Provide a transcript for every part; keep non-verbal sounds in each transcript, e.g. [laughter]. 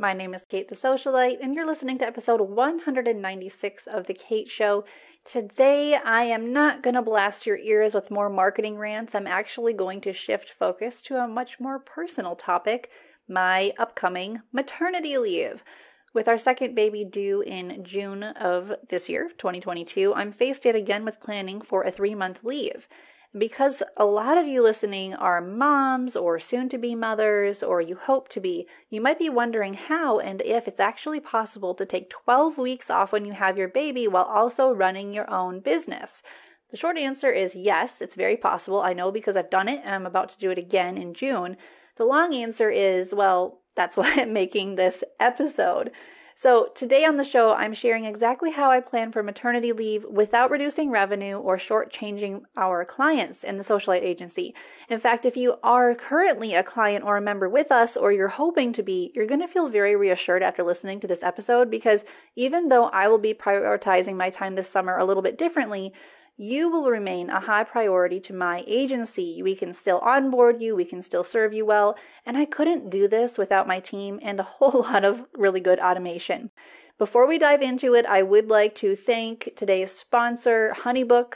My name is Kate the Socialite, and you're listening to episode 196 of The Kate Show. Today, I am not going to blast your ears with more marketing rants. I'm actually going to shift focus to a much more personal topic my upcoming maternity leave. With our second baby due in June of this year, 2022, I'm faced yet again with planning for a three month leave. Because a lot of you listening are moms or soon to be mothers, or you hope to be, you might be wondering how and if it's actually possible to take 12 weeks off when you have your baby while also running your own business. The short answer is yes, it's very possible. I know because I've done it and I'm about to do it again in June. The long answer is well, that's [laughs] why I'm making this episode. So, today on the show, I'm sharing exactly how I plan for maternity leave without reducing revenue or shortchanging our clients in the socialite agency. In fact, if you are currently a client or a member with us, or you're hoping to be, you're going to feel very reassured after listening to this episode because even though I will be prioritizing my time this summer a little bit differently, you will remain a high priority to my agency. We can still onboard you, we can still serve you well, and I couldn't do this without my team and a [laughs] whole lot of really good automation. Before we dive into it, I would like to thank today's sponsor, Honeybook.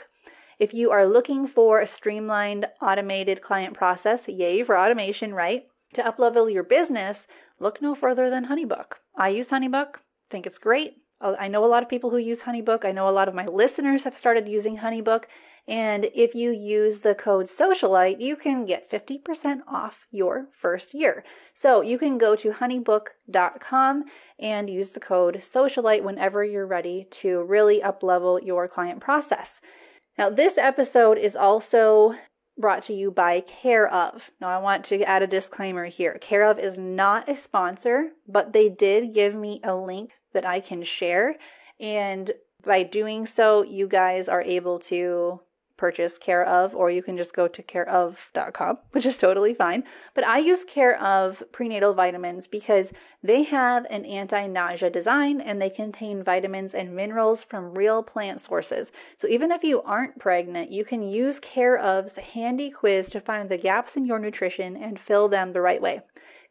If you are looking for a streamlined, automated client process, yay for automation, right? To uplevel your business, look no further than Honeybook. I use Honeybook, think it's great. I know a lot of people who use HoneyBook. I know a lot of my listeners have started using HoneyBook. And if you use the code Socialite, you can get 50% off your first year. So you can go to honeybook.com and use the code Socialite whenever you're ready to really uplevel your client process. Now, this episode is also brought to you by Care of. Now, I want to add a disclaimer here. Care of is not a sponsor, but they did give me a link that I can share. And by doing so, you guys are able to purchase care of or you can just go to careof.com [laughs] which is totally fine. But i use care of prenatal vitamins because they have an anti-nausea design and they contain vitamins and minerals from real plant sources. So even if you aren't pregnant you can use care of's handy quiz to find the gaps in your nutrition and fill them the right way.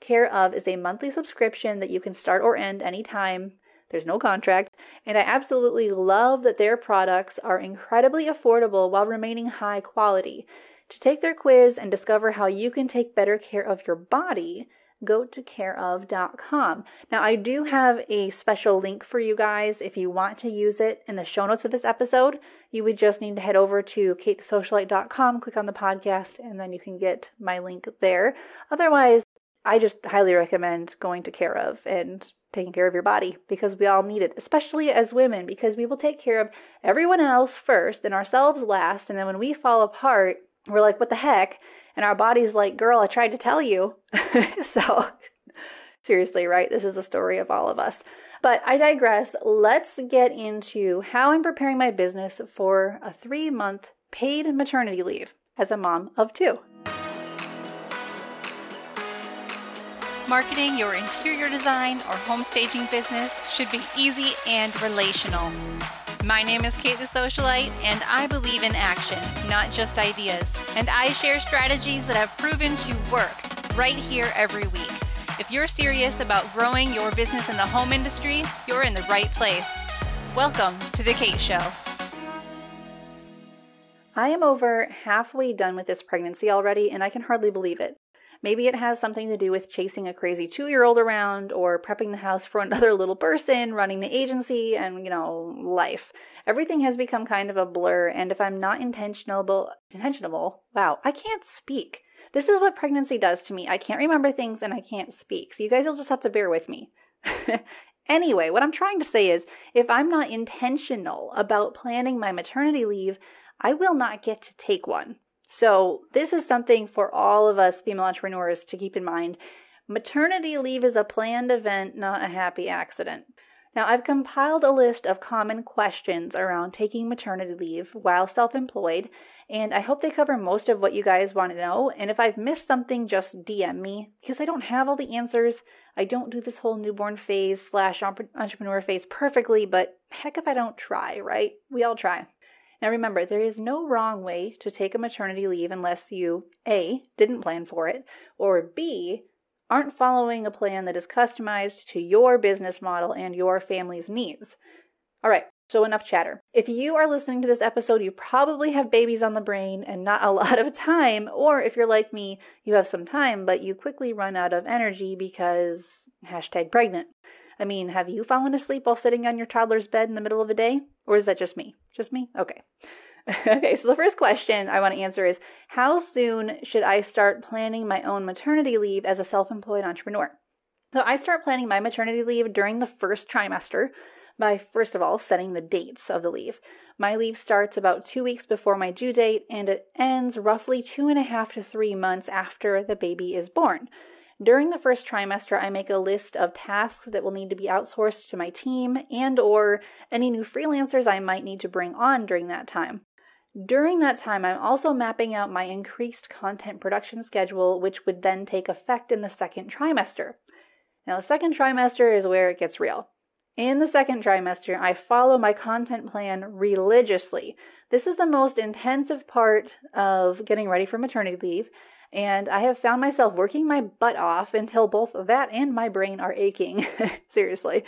Care of is a monthly subscription that you can start or end anytime there's no contract, and I absolutely love that their products are incredibly affordable while remaining high quality. To take their quiz and discover how you can take better care of your body, go to careof.com. Now, I do have a special link for you guys if you want to use it in the show notes of this episode. You would just need to head over to katethesocialite.com, click on the podcast, and then you can get my link there. Otherwise, I just highly recommend going to Care of and taking care of your body because we all need it, especially as women, because we will take care of everyone else first and ourselves last. And then when we fall apart, we're like, what the heck? And our body's like, girl, I tried to tell you. [laughs] so, seriously, right? This is the story of all of us. But I digress. Let's get into how I'm preparing my business for a three month paid maternity leave as a mom of two. Marketing your interior design or home staging business should be easy and relational. My name is Kate the Socialite, and I believe in action, not just ideas. And I share strategies that have proven to work right here every week. If you're serious about growing your business in the home industry, you're in the right place. Welcome to The Kate Show. I am over halfway done with this pregnancy already, and I can hardly believe it. Maybe it has something to do with chasing a crazy two year old around or prepping the house for [laughs] another little person, running the agency, and, you know, life. Everything has become kind of a blur, and if I'm not intentional, intentional, wow, I can't speak. This is what pregnancy does to me. I can't remember things and I can't speak. So you guys will just have to bear with me. [laughs] anyway, what I'm trying to say is if I'm not intentional about planning my maternity leave, I will not get to take one. So, this is something for all of us female entrepreneurs to keep in mind. Maternity leave is a planned event, not a happy accident. Now, I've compiled a list of common questions around taking maternity leave while self employed, and I hope they cover most of what you guys want to know. And if I've missed something, just DM me because I don't have all the answers. I don't do this whole newborn phase slash entrepreneur phase perfectly, but heck if I don't try, right? We all try. Now remember, there is no wrong way to take a maternity leave unless you A, didn't plan for it, or B, aren't following a plan that is customized to your business model and your family's needs. All right, so enough chatter. If you are listening to this episode, you probably have babies on the brain and not a [laughs] lot of time, or if you're like me, you have some time, but you quickly run out of energy because hashtag pregnant. I mean, have you fallen asleep while sitting on your toddler's bed in the middle of the day? Or is that just me? Just me? Okay. [laughs] okay, so the first question I want to answer is How soon should I start planning my own maternity leave as a self employed entrepreneur? So I start planning my maternity leave during the first trimester by, first of all, setting the dates of the leave. My leave starts about two weeks before my due date and it ends roughly two and a half to three months after the baby is born. During the first trimester, I make a list of tasks that will need to be outsourced to my team and or any new freelancers I might need to bring on during that time. During that time, I'm also mapping out my increased content production schedule, which would then take effect in the second trimester. Now, the second trimester is where it gets real. In the second trimester, I follow my content plan religiously. This is the most intensive part of getting ready for maternity leave, and I have found myself working my butt off until both that and my brain are aching. [laughs] Seriously.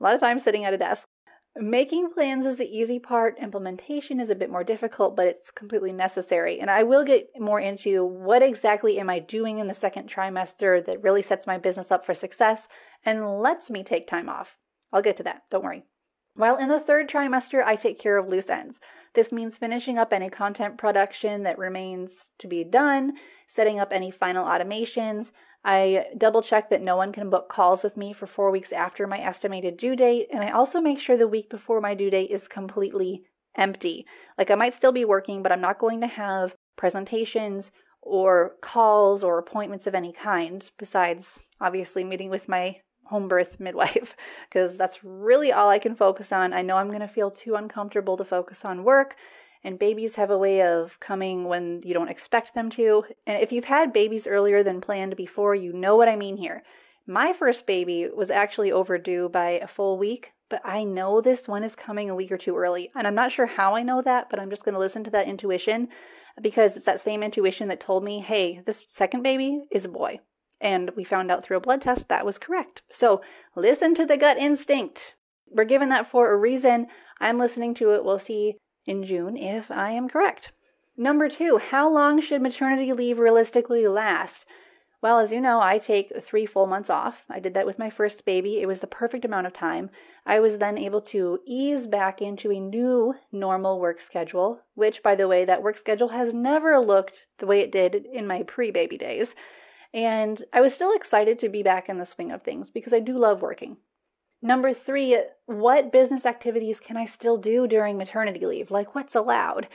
A lot of time sitting at a desk. Making plans is the easy part, implementation is a bit more difficult, but it's completely necessary. And I will get more into what exactly am I doing in the second trimester that really sets my business up for success and lets me take time off. I'll get to that, don't worry. While in the third trimester, I take care of loose ends. This means finishing up any content production that remains to be done, setting up any final automations, I double check that no one can book calls with me for four weeks after my estimated due date, and I also make sure the week before my due date is completely empty. Like I might still be working, but I'm not going to have presentations or calls or appointments of any kind, besides obviously meeting with my home birth midwife, [laughs] because that's really all I can focus on. I know I'm going to feel too uncomfortable to focus on work, and babies have a way of coming when you don't expect them to. And if you've had babies earlier than planned before, you know what I mean here. My first baby was actually overdue by a full week, but I know this one is coming a week or two early. And I'm not sure how I know that, but I'm just going to listen to that intuition because it's that same intuition that told me, hey, this second baby is a boy. And we found out through a blood test that was correct. So listen to the gut instinct. We're given that for a reason. I'm listening to it. We'll see in June if I am correct. Number two, how long should maternity leave realistically last? Well, as you know, I take three full months off. I did that with my first baby. It was the perfect amount of time. I was then able to ease back into a new normal work schedule, which, by the way, that work schedule has never looked the way it did in my pre baby days. And I was still excited to be back in the swing of things because I do love working. Number three, what business activities can I still do during maternity leave? Like, what's allowed?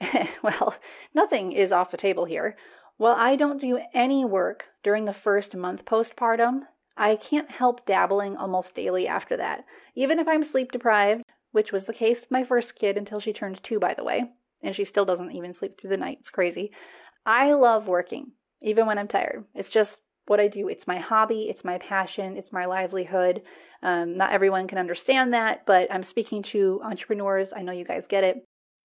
[laughs] well, nothing is off the table here. While I don't do any work during the first month postpartum, I can't help dabbling almost daily after that. Even if I'm sleep deprived, which was the case with my first kid until she turned two, by the way, and she still doesn't even sleep through the night. It's crazy. I love working, even when I'm tired. It's just what I do. It's my hobby, it's my passion, it's my livelihood. Um, not everyone can understand that, but I'm speaking to entrepreneurs. I know you guys get it.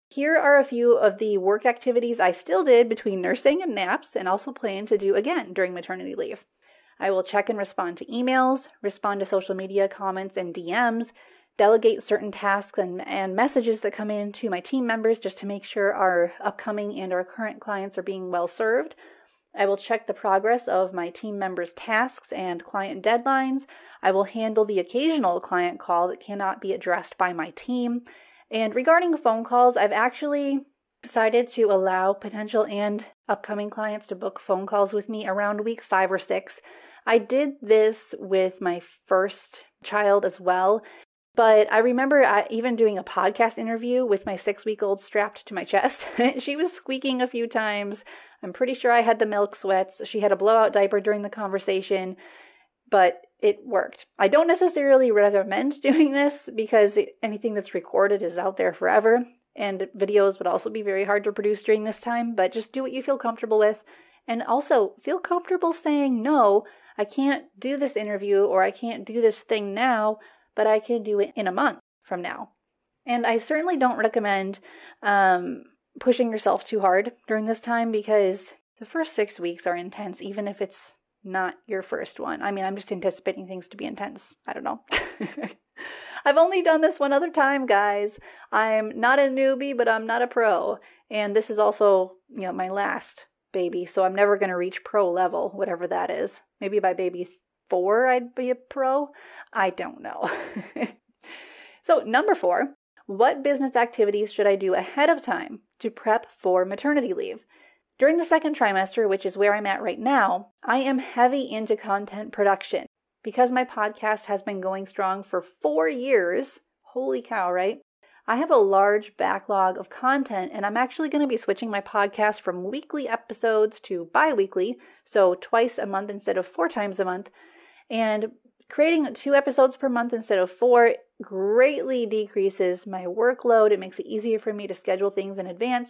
Here are a few of the work activities I still did between nursing and naps and also plan to do again during maternity leave. I will check and respond to emails, respond to social media comments and DMs, delegate certain tasks and, and messages that come in to my team members just to make sure our upcoming and our current clients are being well served. I will check the progress of my team members' tasks and client deadlines. I will handle the occasional client call that cannot be addressed by my team. And regarding phone calls, I've actually decided to allow potential and upcoming clients to book phone calls with me around week five or six. I did this with my first child as well. But I remember I, even doing a podcast interview with my six week old strapped to my chest. [laughs] she was squeaking a few times. I'm pretty sure I had the milk sweats. She had a blowout diaper during the conversation, but it worked. I don't necessarily recommend [laughs] doing this because anything that's recorded is out there forever, and videos would also be very hard to produce during this time, but just do what you feel comfortable with. And also feel comfortable saying, no, I can't do this interview or I can't do this thing now, but I can do it in a month from now. And I certainly don't recommend um, pushing yourself too hard during this time because the first six weeks are intense, even if it's not your first one. I mean, I'm just anticipating things to be intense. I don't know. [laughs] I've only done this one other time, guys. I'm not a newbie, but I'm not a pro. And this is also, you know, my last baby, so I'm never going to reach pro level, whatever that is. Maybe by baby four, I'd be a pro. I don't know. [laughs] so, number four, what business activities should I do ahead of time to prep for maternity leave? During the second trimester, which is where I'm at right now, I am heavy into content production. Because my podcast has been going strong for four years, holy cow, right? I have a large backlog of content, and I'm actually going to be switching my podcast from weekly episodes to bi weekly, so twice a month instead of four times a month. And creating two episodes per month instead of four greatly decreases my workload. It makes it easier for me to schedule things in advance,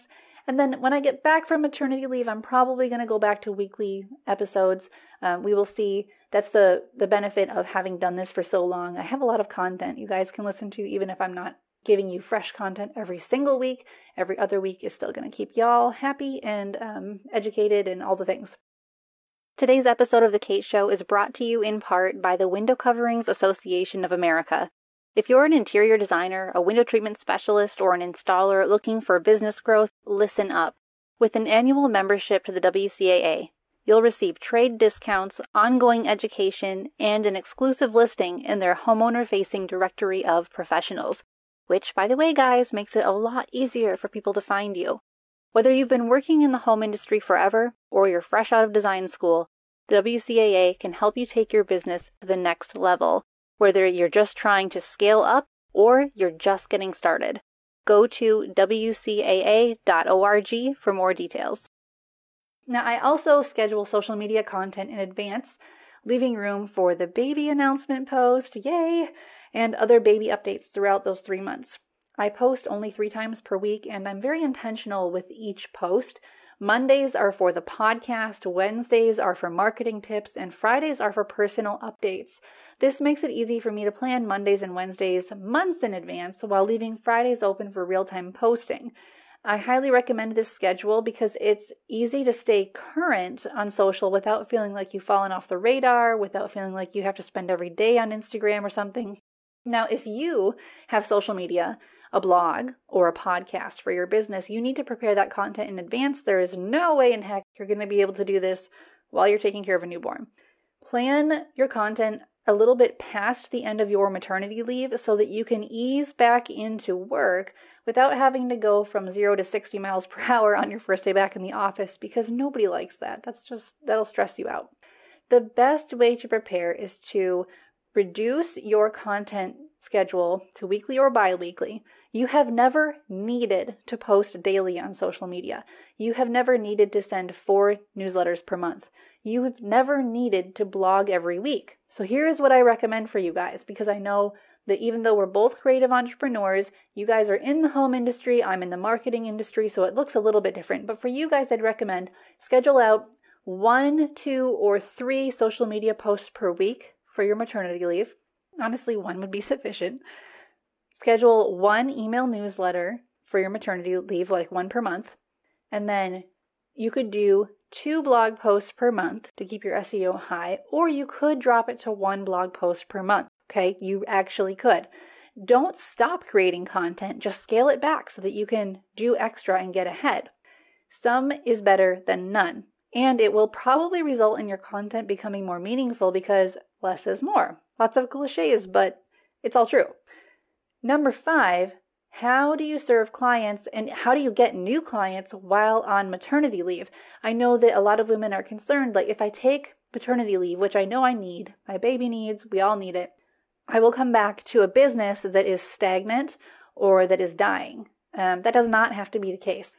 and then when I get back from maternity leave, I'm probably going to go back to weekly episodes. Um, we will see. That's the the benefit of having done this for so long. I have a lot of content you guys can listen to, even if I'm not giving you fresh content every single week. Every other week is still going to keep y'all happy and um, educated and all the things. Today's episode of The Kate Show is brought to you in part by the Window Coverings Association of America. If you're an interior designer, a window treatment specialist, or an installer looking for business growth, listen up. With an annual membership to the WCAA, you'll receive trade discounts, ongoing education, and an exclusive listing in their homeowner facing directory of professionals, which, by the way, guys, makes it a lot easier for people to find you. Whether you've been working in the home industry forever or you're fresh out of design school, the WCAA can help you take your business to the next level whether you're just trying to scale up or you're just getting started. Go to WCAA.org for more details. Now, I also schedule social media content in advance, leaving room for the baby announcement post, yay, and other baby updates throughout those three months. I post only three times per week, and I'm very intentional with each post. Mondays are for the podcast, Wednesdays are for marketing tips, and Fridays are for personal updates. This makes it easy for me to plan Mondays and Wednesdays months in advance while leaving Fridays open for real time posting. I highly recommend this schedule because it's easy to stay current on social without feeling like you've fallen off the radar, without feeling like you have to spend every day on Instagram or something. Now, if you have social media, a blog, or a podcast for your business, you need to prepare that content in advance. There is no way in heck you're going to be able to do this while you're taking care of a newborn. Plan your content a little bit past the end of your maternity leave so that you can ease back into work without having to go from 0 to 60 miles per [laughs] hour on your first day back in the office because nobody likes that. That's just that'll stress you out. The best way to prepare is to reduce your content schedule to weekly or bi-weekly. You have never needed to post daily on social media. You have never needed to send 4 newsletters per month you have never needed to blog every week. So here's what I recommend for you guys because I know that even though we're both creative entrepreneurs, you guys are in the home industry, I'm in the marketing industry, so it looks a little bit different. But for you guys, I'd recommend schedule out one, two, or three social media posts per week for your maternity leave. Honestly, one would be [laughs] sufficient. Schedule one email newsletter for your maternity leave, like one per month. And then you could do two blog posts per month to keep your SEO high, or you could drop it to one blog post per month. Okay, you actually could. Don't stop creating content, just scale it back so that you can do extra and get ahead. Some is better than none, and it will probably result in your content becoming more meaningful because less is more. Lots of cliches, but it's all true. Number five, how do you serve clients and how do you get new clients while on maternity leave? I know that a lot of women are concerned like, if I take maternity leave, which I know I need, my baby needs, we all need it, I will come back to a business that is stagnant or that is dying. Um, that does not have to be the case.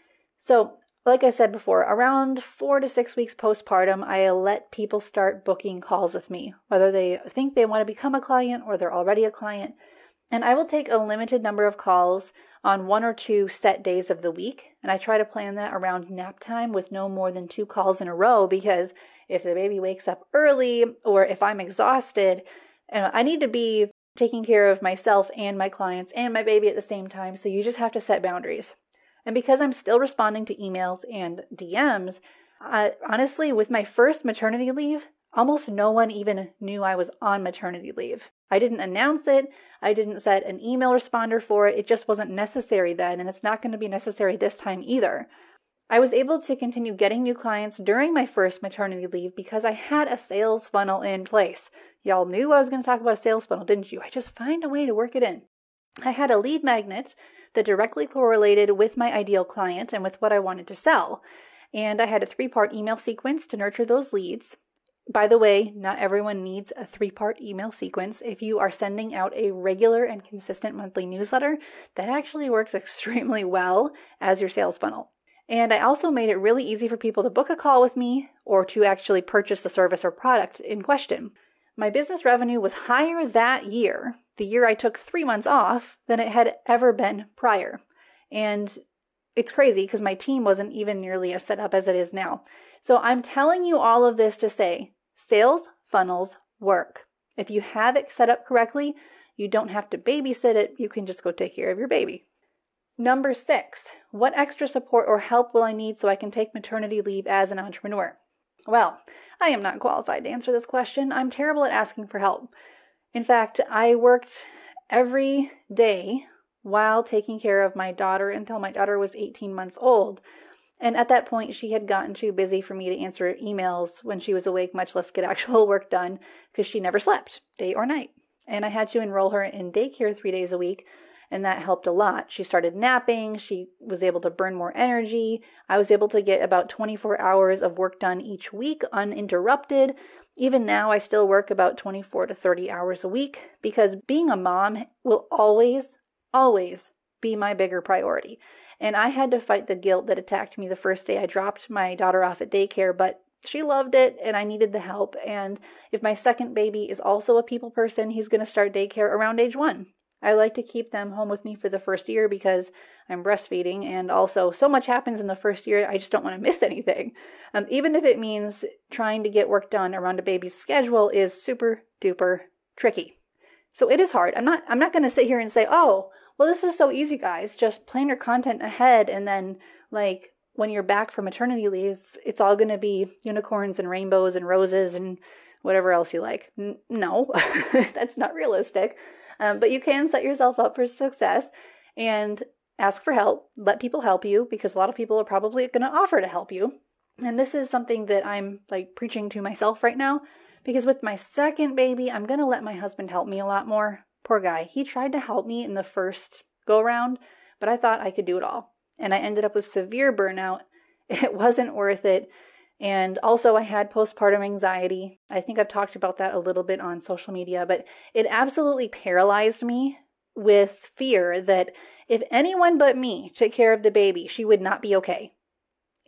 So, like I said before, around four to six weeks postpartum, I let people start booking calls with me, whether they think they want to become a client or they're already a client. And I will take a limited number of calls on one or two set days of the week. And I try to plan that around nap time with no more than two calls in a row because if the baby wakes up early or if I'm exhausted, I need to be taking care of myself and my clients and my baby at the same time. So you just have to set boundaries. And because I'm still responding to emails and DMs, honestly, with my first maternity leave, Almost no one even knew I was on maternity leave. I didn't announce it. I didn't set an email responder for it. It just wasn't necessary then, and it's not going to be necessary this time either. I was able to continue getting new clients during my first maternity leave because I had a sales funnel in place. Y'all knew I was going to talk about a sales funnel, didn't you? I just find a way to work it in. I had a lead magnet that directly correlated with my ideal client and with what I wanted to sell. And I had a three part email sequence to nurture those leads. By the way, not everyone needs a three part email sequence. If you are sending out a regular and consistent monthly newsletter, that actually works [laughs] extremely well as your sales funnel. And I also made it really easy for people to book a call with me or to actually purchase the service or product in question. My business revenue was higher that year, the year I took three months off, than it had ever been prior. And it's crazy because my team wasn't even nearly as set up as it is now. So I'm telling you all of this to say sales funnels work. If you have it set up correctly, you don't have to babysit it. You can just go take care of your baby. Number six, what extra support or help will I need so I can take maternity leave as an entrepreneur? Well, I am not qualified to answer this question. I'm terrible at asking for help. In fact, I worked every day while taking care of my daughter until my daughter was 18 months old. And at that point, she had gotten too busy for me to answer emails when she was awake, much less get [laughs] actual work done, because she never slept, day or night. And I had to enroll her in daycare three days a week and that helped a lot. She started napping, she was able to burn more energy. I was able to get about 24 hours of work done each week uninterrupted. Even now, I still work about 24 to 30 hours a week because being a mom will always, always be my bigger priority. And I had to fight the guilt that attacked me the first day I dropped my daughter off at daycare, but she loved it and I needed the help. And if my second baby is also a people person, he's going to start daycare around age one. I like to keep them home with me for the first year because I'm breastfeeding, and also so much happens in the first year, I just don't want to miss [laughs] anything. Um, even if it means trying to get work done around a baby's schedule is super duper tricky. So it is hard. I'm not. I'm not going to sit here and say, "Oh, well, this is so easy, guys. Just plan your content ahead, and then like when you're back from maternity leave, it's all going to be unicorns and rainbows and roses and whatever else you like." N- no, [laughs] that's not realistic. Um, but you can set yourself up for success and ask for help. Let people help you because a lot of people are probably going to offer to help you. And this is something that I'm like preaching to myself right now because with my second baby, I'm going to let my husband help me a lot more. Poor guy. He tried to help me in the first go around, but I thought I could do it all. And I ended up with severe burnout. [laughs] It wasn't worth it. And also, I had postpartum anxiety. I think I've talked about that a little bit on social media, but it absolutely paralyzed me with fear that if anyone but me took care of the baby, she would not be okay.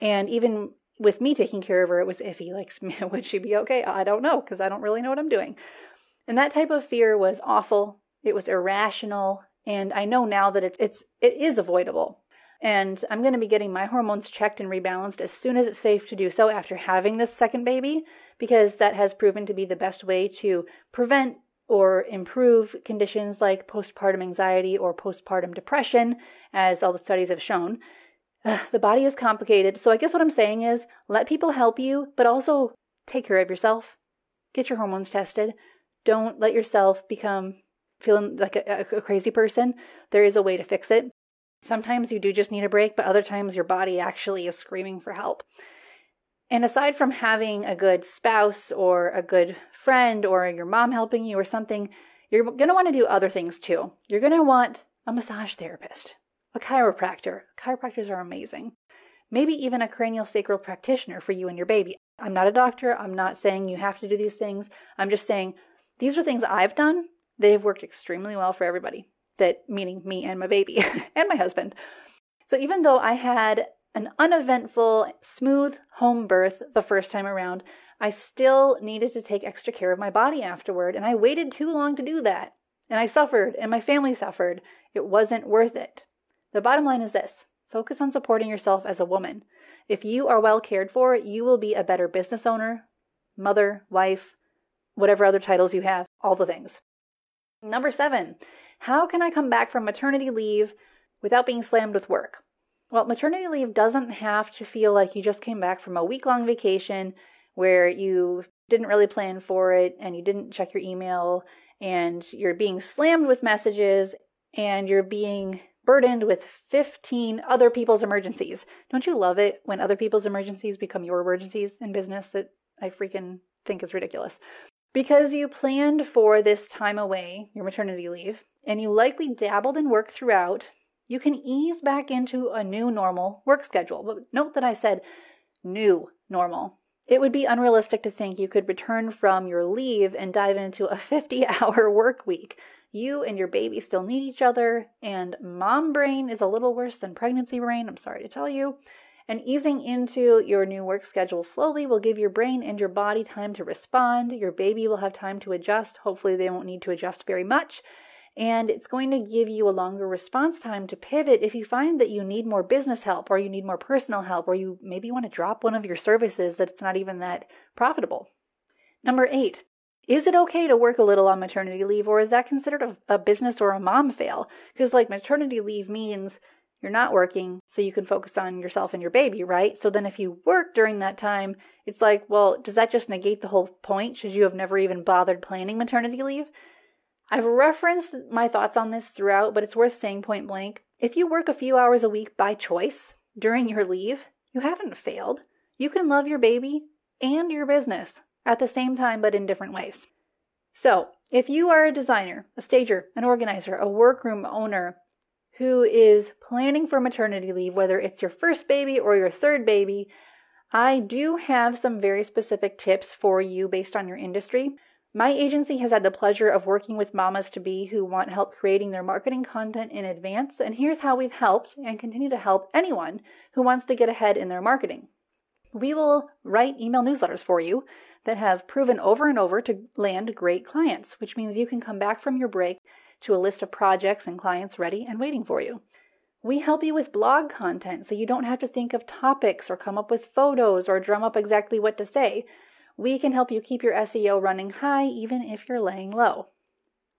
And even with me taking care of her, it was iffy. [laughs] Like, would she be okay? I don't know because I don't really know what I'm doing. And that type of fear was awful. It was irrational. And I know now that it's, it's it is avoidable. And I'm going to be getting my hormones checked and rebalanced as soon as it's safe to do so after having this second baby, because that has proven to be the best way to prevent or improve conditions like postpartum anxiety or postpartum depression, as all the studies have shown. the body is complicated. So I guess what I'm saying is let people help you, but also take care of yourself. Get your hormones tested. Don't let yourself become feeling like a, a, crazy person. There is a way to fix it. Sometimes you do just need a break, but other times your body actually is screaming for help. And aside from having a good spouse or a good friend or your mom helping you or something, you're going to want to do other things too. You're going to want a massage therapist, a chiropractor. Chiropractors are amazing. Maybe even a cranial sacral practitioner for you and your baby. I'm not a doctor. I'm not saying you have to do these things. I'm just saying these are things I've done. They've worked extremely well for everybody that meaning me and my baby [laughs] and my husband. So even though I had an uneventful, smooth home birth the first time around, I still needed to take extra care of my body afterward, and I waited too long to do that. And I suffered, and my family suffered. It wasn't worth it. The bottom line is this focus on supporting yourself as a woman. If you are well cared for, you will be a better business owner, mother, wife, whatever other titles you have, all the things. Number seven, how can I come back from maternity leave without being slammed with work? Well, maternity leave doesn't have to feel like you just came back from a week long vacation where you didn't really plan for it and you didn't check your email and you're being slammed with messages and you're being burdened with 15 other people's emergencies. Don't you love it when other people's emergencies become your emergencies in business? That I freaking think is ridiculous. Because you planned for this time away, your maternity leave, and you likely dabbled in work throughout, you can ease back into a new normal work schedule. But note that I said new normal. It would be unrealistic to think you could return from your leave and dive into a [laughs] 50 hour work week. You and your baby still need each other, and mom brain is a little worse than pregnancy brain, I'm sorry to tell you. And easing into your new work schedule slowly will give your brain and your body time to respond. Your baby will have time to adjust. Hopefully, they won't need to adjust very much. And it's going to give you a longer response time to pivot if you find that you need more business help or you need more personal help or you maybe want to drop one of your services that it's not even that profitable. Number eight, is it okay to work a little on maternity leave or is that considered a, a business or a mom fail? Because, like, maternity leave means you're not working so you can focus on yourself and your baby, right? So then if you work during that time, it's like, well, does that just negate the whole point? Should you have never even bothered planning maternity leave? I've referenced my thoughts on this throughout, but it's worth saying point blank. If you work a few hours a week by choice during your leave, you haven't failed. You can love your baby and your business at the same time, but in different ways. So, if you are a designer, a stager, an organizer, a workroom owner, who is planning for maternity leave, whether it's your first baby or your third baby, I do have some very specific tips for you based on your industry. My agency has had the pleasure of working with mamas to be who want help creating their marketing content in advance, and here's how we've helped and continue to help anyone who wants to get ahead in their marketing. We will write email newsletters for you that have proven over and over to land great clients, which means you can come back from your break to a list of projects and clients ready and waiting for you. We help you with blog content so you don't have to think of topics or come up with photos or drum up exactly what to say. We can help you keep your SEO running high even if you're laying low.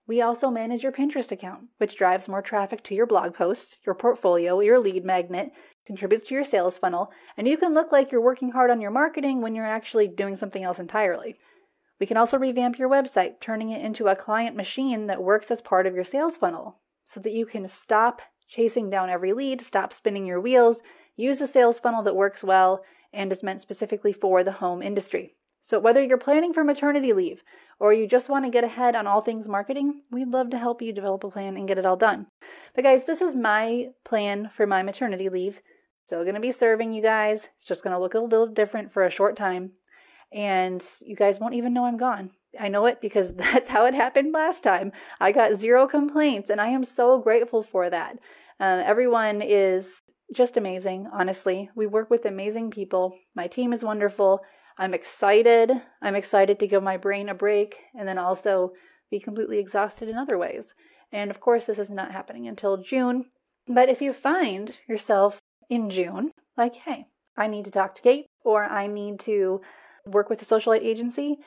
We also manage your Pinterest account, which drives more traffic to your blog posts, your portfolio, your lead magnet, contributes to your sales funnel, and you can look like you're working hard on your marketing when you're actually doing something else entirely. We can also revamp your website, turning it into a client machine that works as part of your sales funnel so that you can stop chasing down every lead, stop spinning your wheels, use a sales funnel that works well and is meant specifically for the home industry. So, whether you're planning for maternity leave or you just want to get ahead on all things marketing, we'd love to help you develop a plan and get it all done. But, guys, this is my plan for my maternity leave. Still going to be serving you guys. It's just going to look a little different for a short time and you guys won't even know I'm gone. I know it because [laughs] that's how it happened last time. I got zero complaints, and I am so grateful for that. Uh, everyone is just amazing, honestly. We work with amazing people. My team is wonderful. I'm excited. I'm excited to give my brain a break and then also be completely exhausted in other ways. And of course, this is not happening until June. But if you find yourself in June, like, hey, I need to talk to Kate or I need to work with a socialite agency,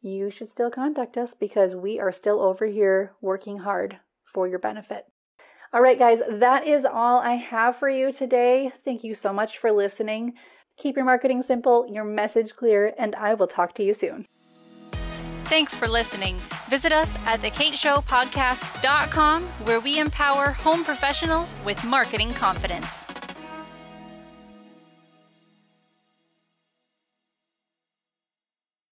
you should still contact us because we are still over here working hard for your benefit. All right, guys, that is all I have for you today. Thank you so much for listening. Keep your marketing simple, your message clear, and I will talk to you soon. Thanks for listening. Visit us at thekateshowpodcast.com where we empower home professionals with marketing confidence.